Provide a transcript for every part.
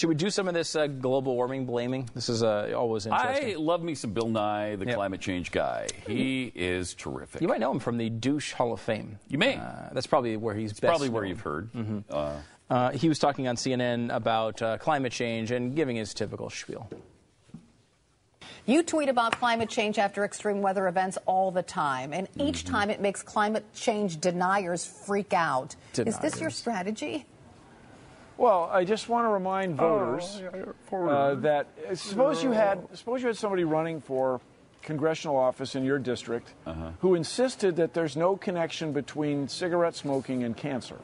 Should we do some of this uh, global warming blaming? This is uh, always interesting. I love me some Bill Nye, the Yep. climate change guy. He is terrific. you might know him from the Douche Hall of Fame. You may. Uh, that's probably where he's best Probably where known. you've heard. Mm-hmm. Uh, Uh, he was talking on CNN about uh, climate change and giving his typical spiel. You tweet about climate change after extreme weather events all the time, and each Mm-hmm. time it makes climate change deniers freak out. Is this your strategy? Well, I just want to remind voters uh, that uh, suppose you had suppose you had somebody running for congressional office in your district who insisted that there's no connection between cigarette smoking and cancer.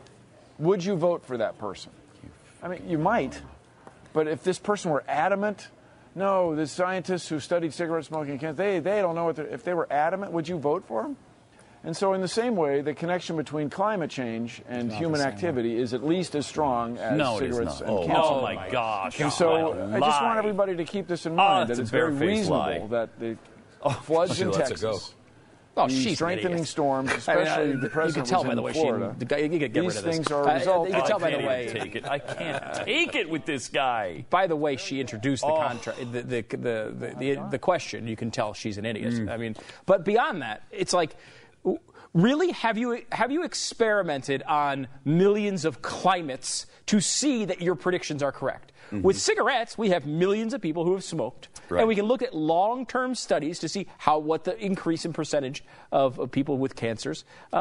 Would you vote for that person? I mean, you might, but if this person were adamant, no, the scientists who studied cigarette smoking and cancer, they, they don't know what if they were adamant, would you vote for them? And so, in the same way, the connection between climate change and human activity is at least as strong as no, cigarettes and Oh, cancer. oh my gosh. And so I, I just want everybody to keep this in Oh, mind that's that it's very reasonable lie. that the floods She in lets it go. Texas, Oh, she's strengthening storms, I mean, especially uh, the president You can tell by the way Florida. she. The you could get These rid of this. things are a result You can tell I by the can't way. take it. I can't take it with this guy. By the way, she introduced the Oh. contract, the the, the, the, the the question. You can tell she's an idiot. Mm. I mean, but beyond that, it's like, really, have you have you experimented on millions of climates to see that your predictions are correct? With cigarettes, we have millions of people who have smoked, Mm-hmm. Right. and we can look at long-term studies to see how what the increase in percentage of, of people with cancers uh,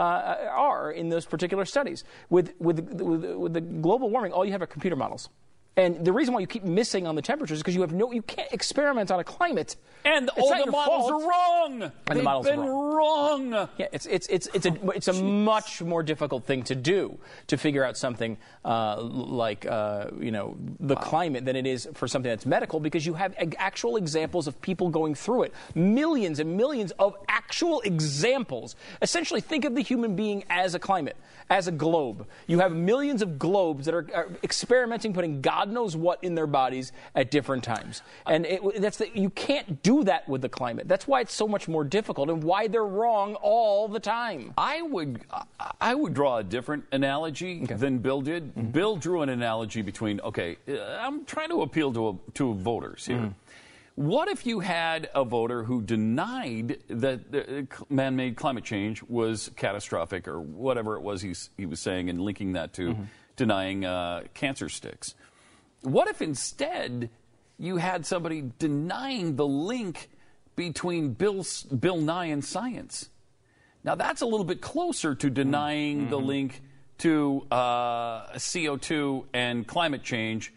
are in those particular studies. With with, with with the global warming, all you have are computer models. And the reason why you keep missing on the temperatures is because you have no, you can't experiment on a climate. And It's all the models fault. are wrong. the They've models are been wrong. Yeah, it's it's it's it's a it's a much more difficult thing to do to figure out something uh, like uh, you know the climate than it is for something that's medical because you have actual examples of people going through it, millions and millions of actual examples. Essentially, think of the human being as a climate, as a globe. You have millions of globes that are, are experimenting, putting God knows what in their bodies at different times, and it, that's the, you can't do that with the climate. That's why it's so much more difficult and why they're wrong all the time. I would I- would draw a different analogy than Bill did. Mm-hmm. Bill drew an analogy between okay, uh, I'm trying to appeal to a, to voters here. Mm-hmm. What if you had a voter who denied that the uh, man-made climate change was catastrophic or whatever it was he's, he was saying and linking that to Mm-hmm. denying uh, cancer sticks? What if instead you had somebody denying the link between Bill, Bill Nye and science? Now, that's a little bit closer to denying the link to uh, CO2 and climate change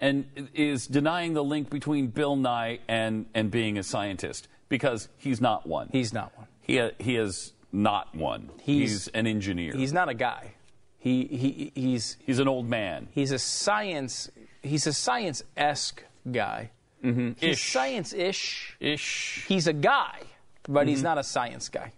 and is denying the link between Bill Nye and, and being a scientist because he's not one. He's not one. He, he is not one. He's- He's, an engineer. He's not a guy. He, he he's He's an old man. he's a science he's a science esque guy. Mm-hmm. He's science ish. Ish. He's a guy, but he's not a science guy.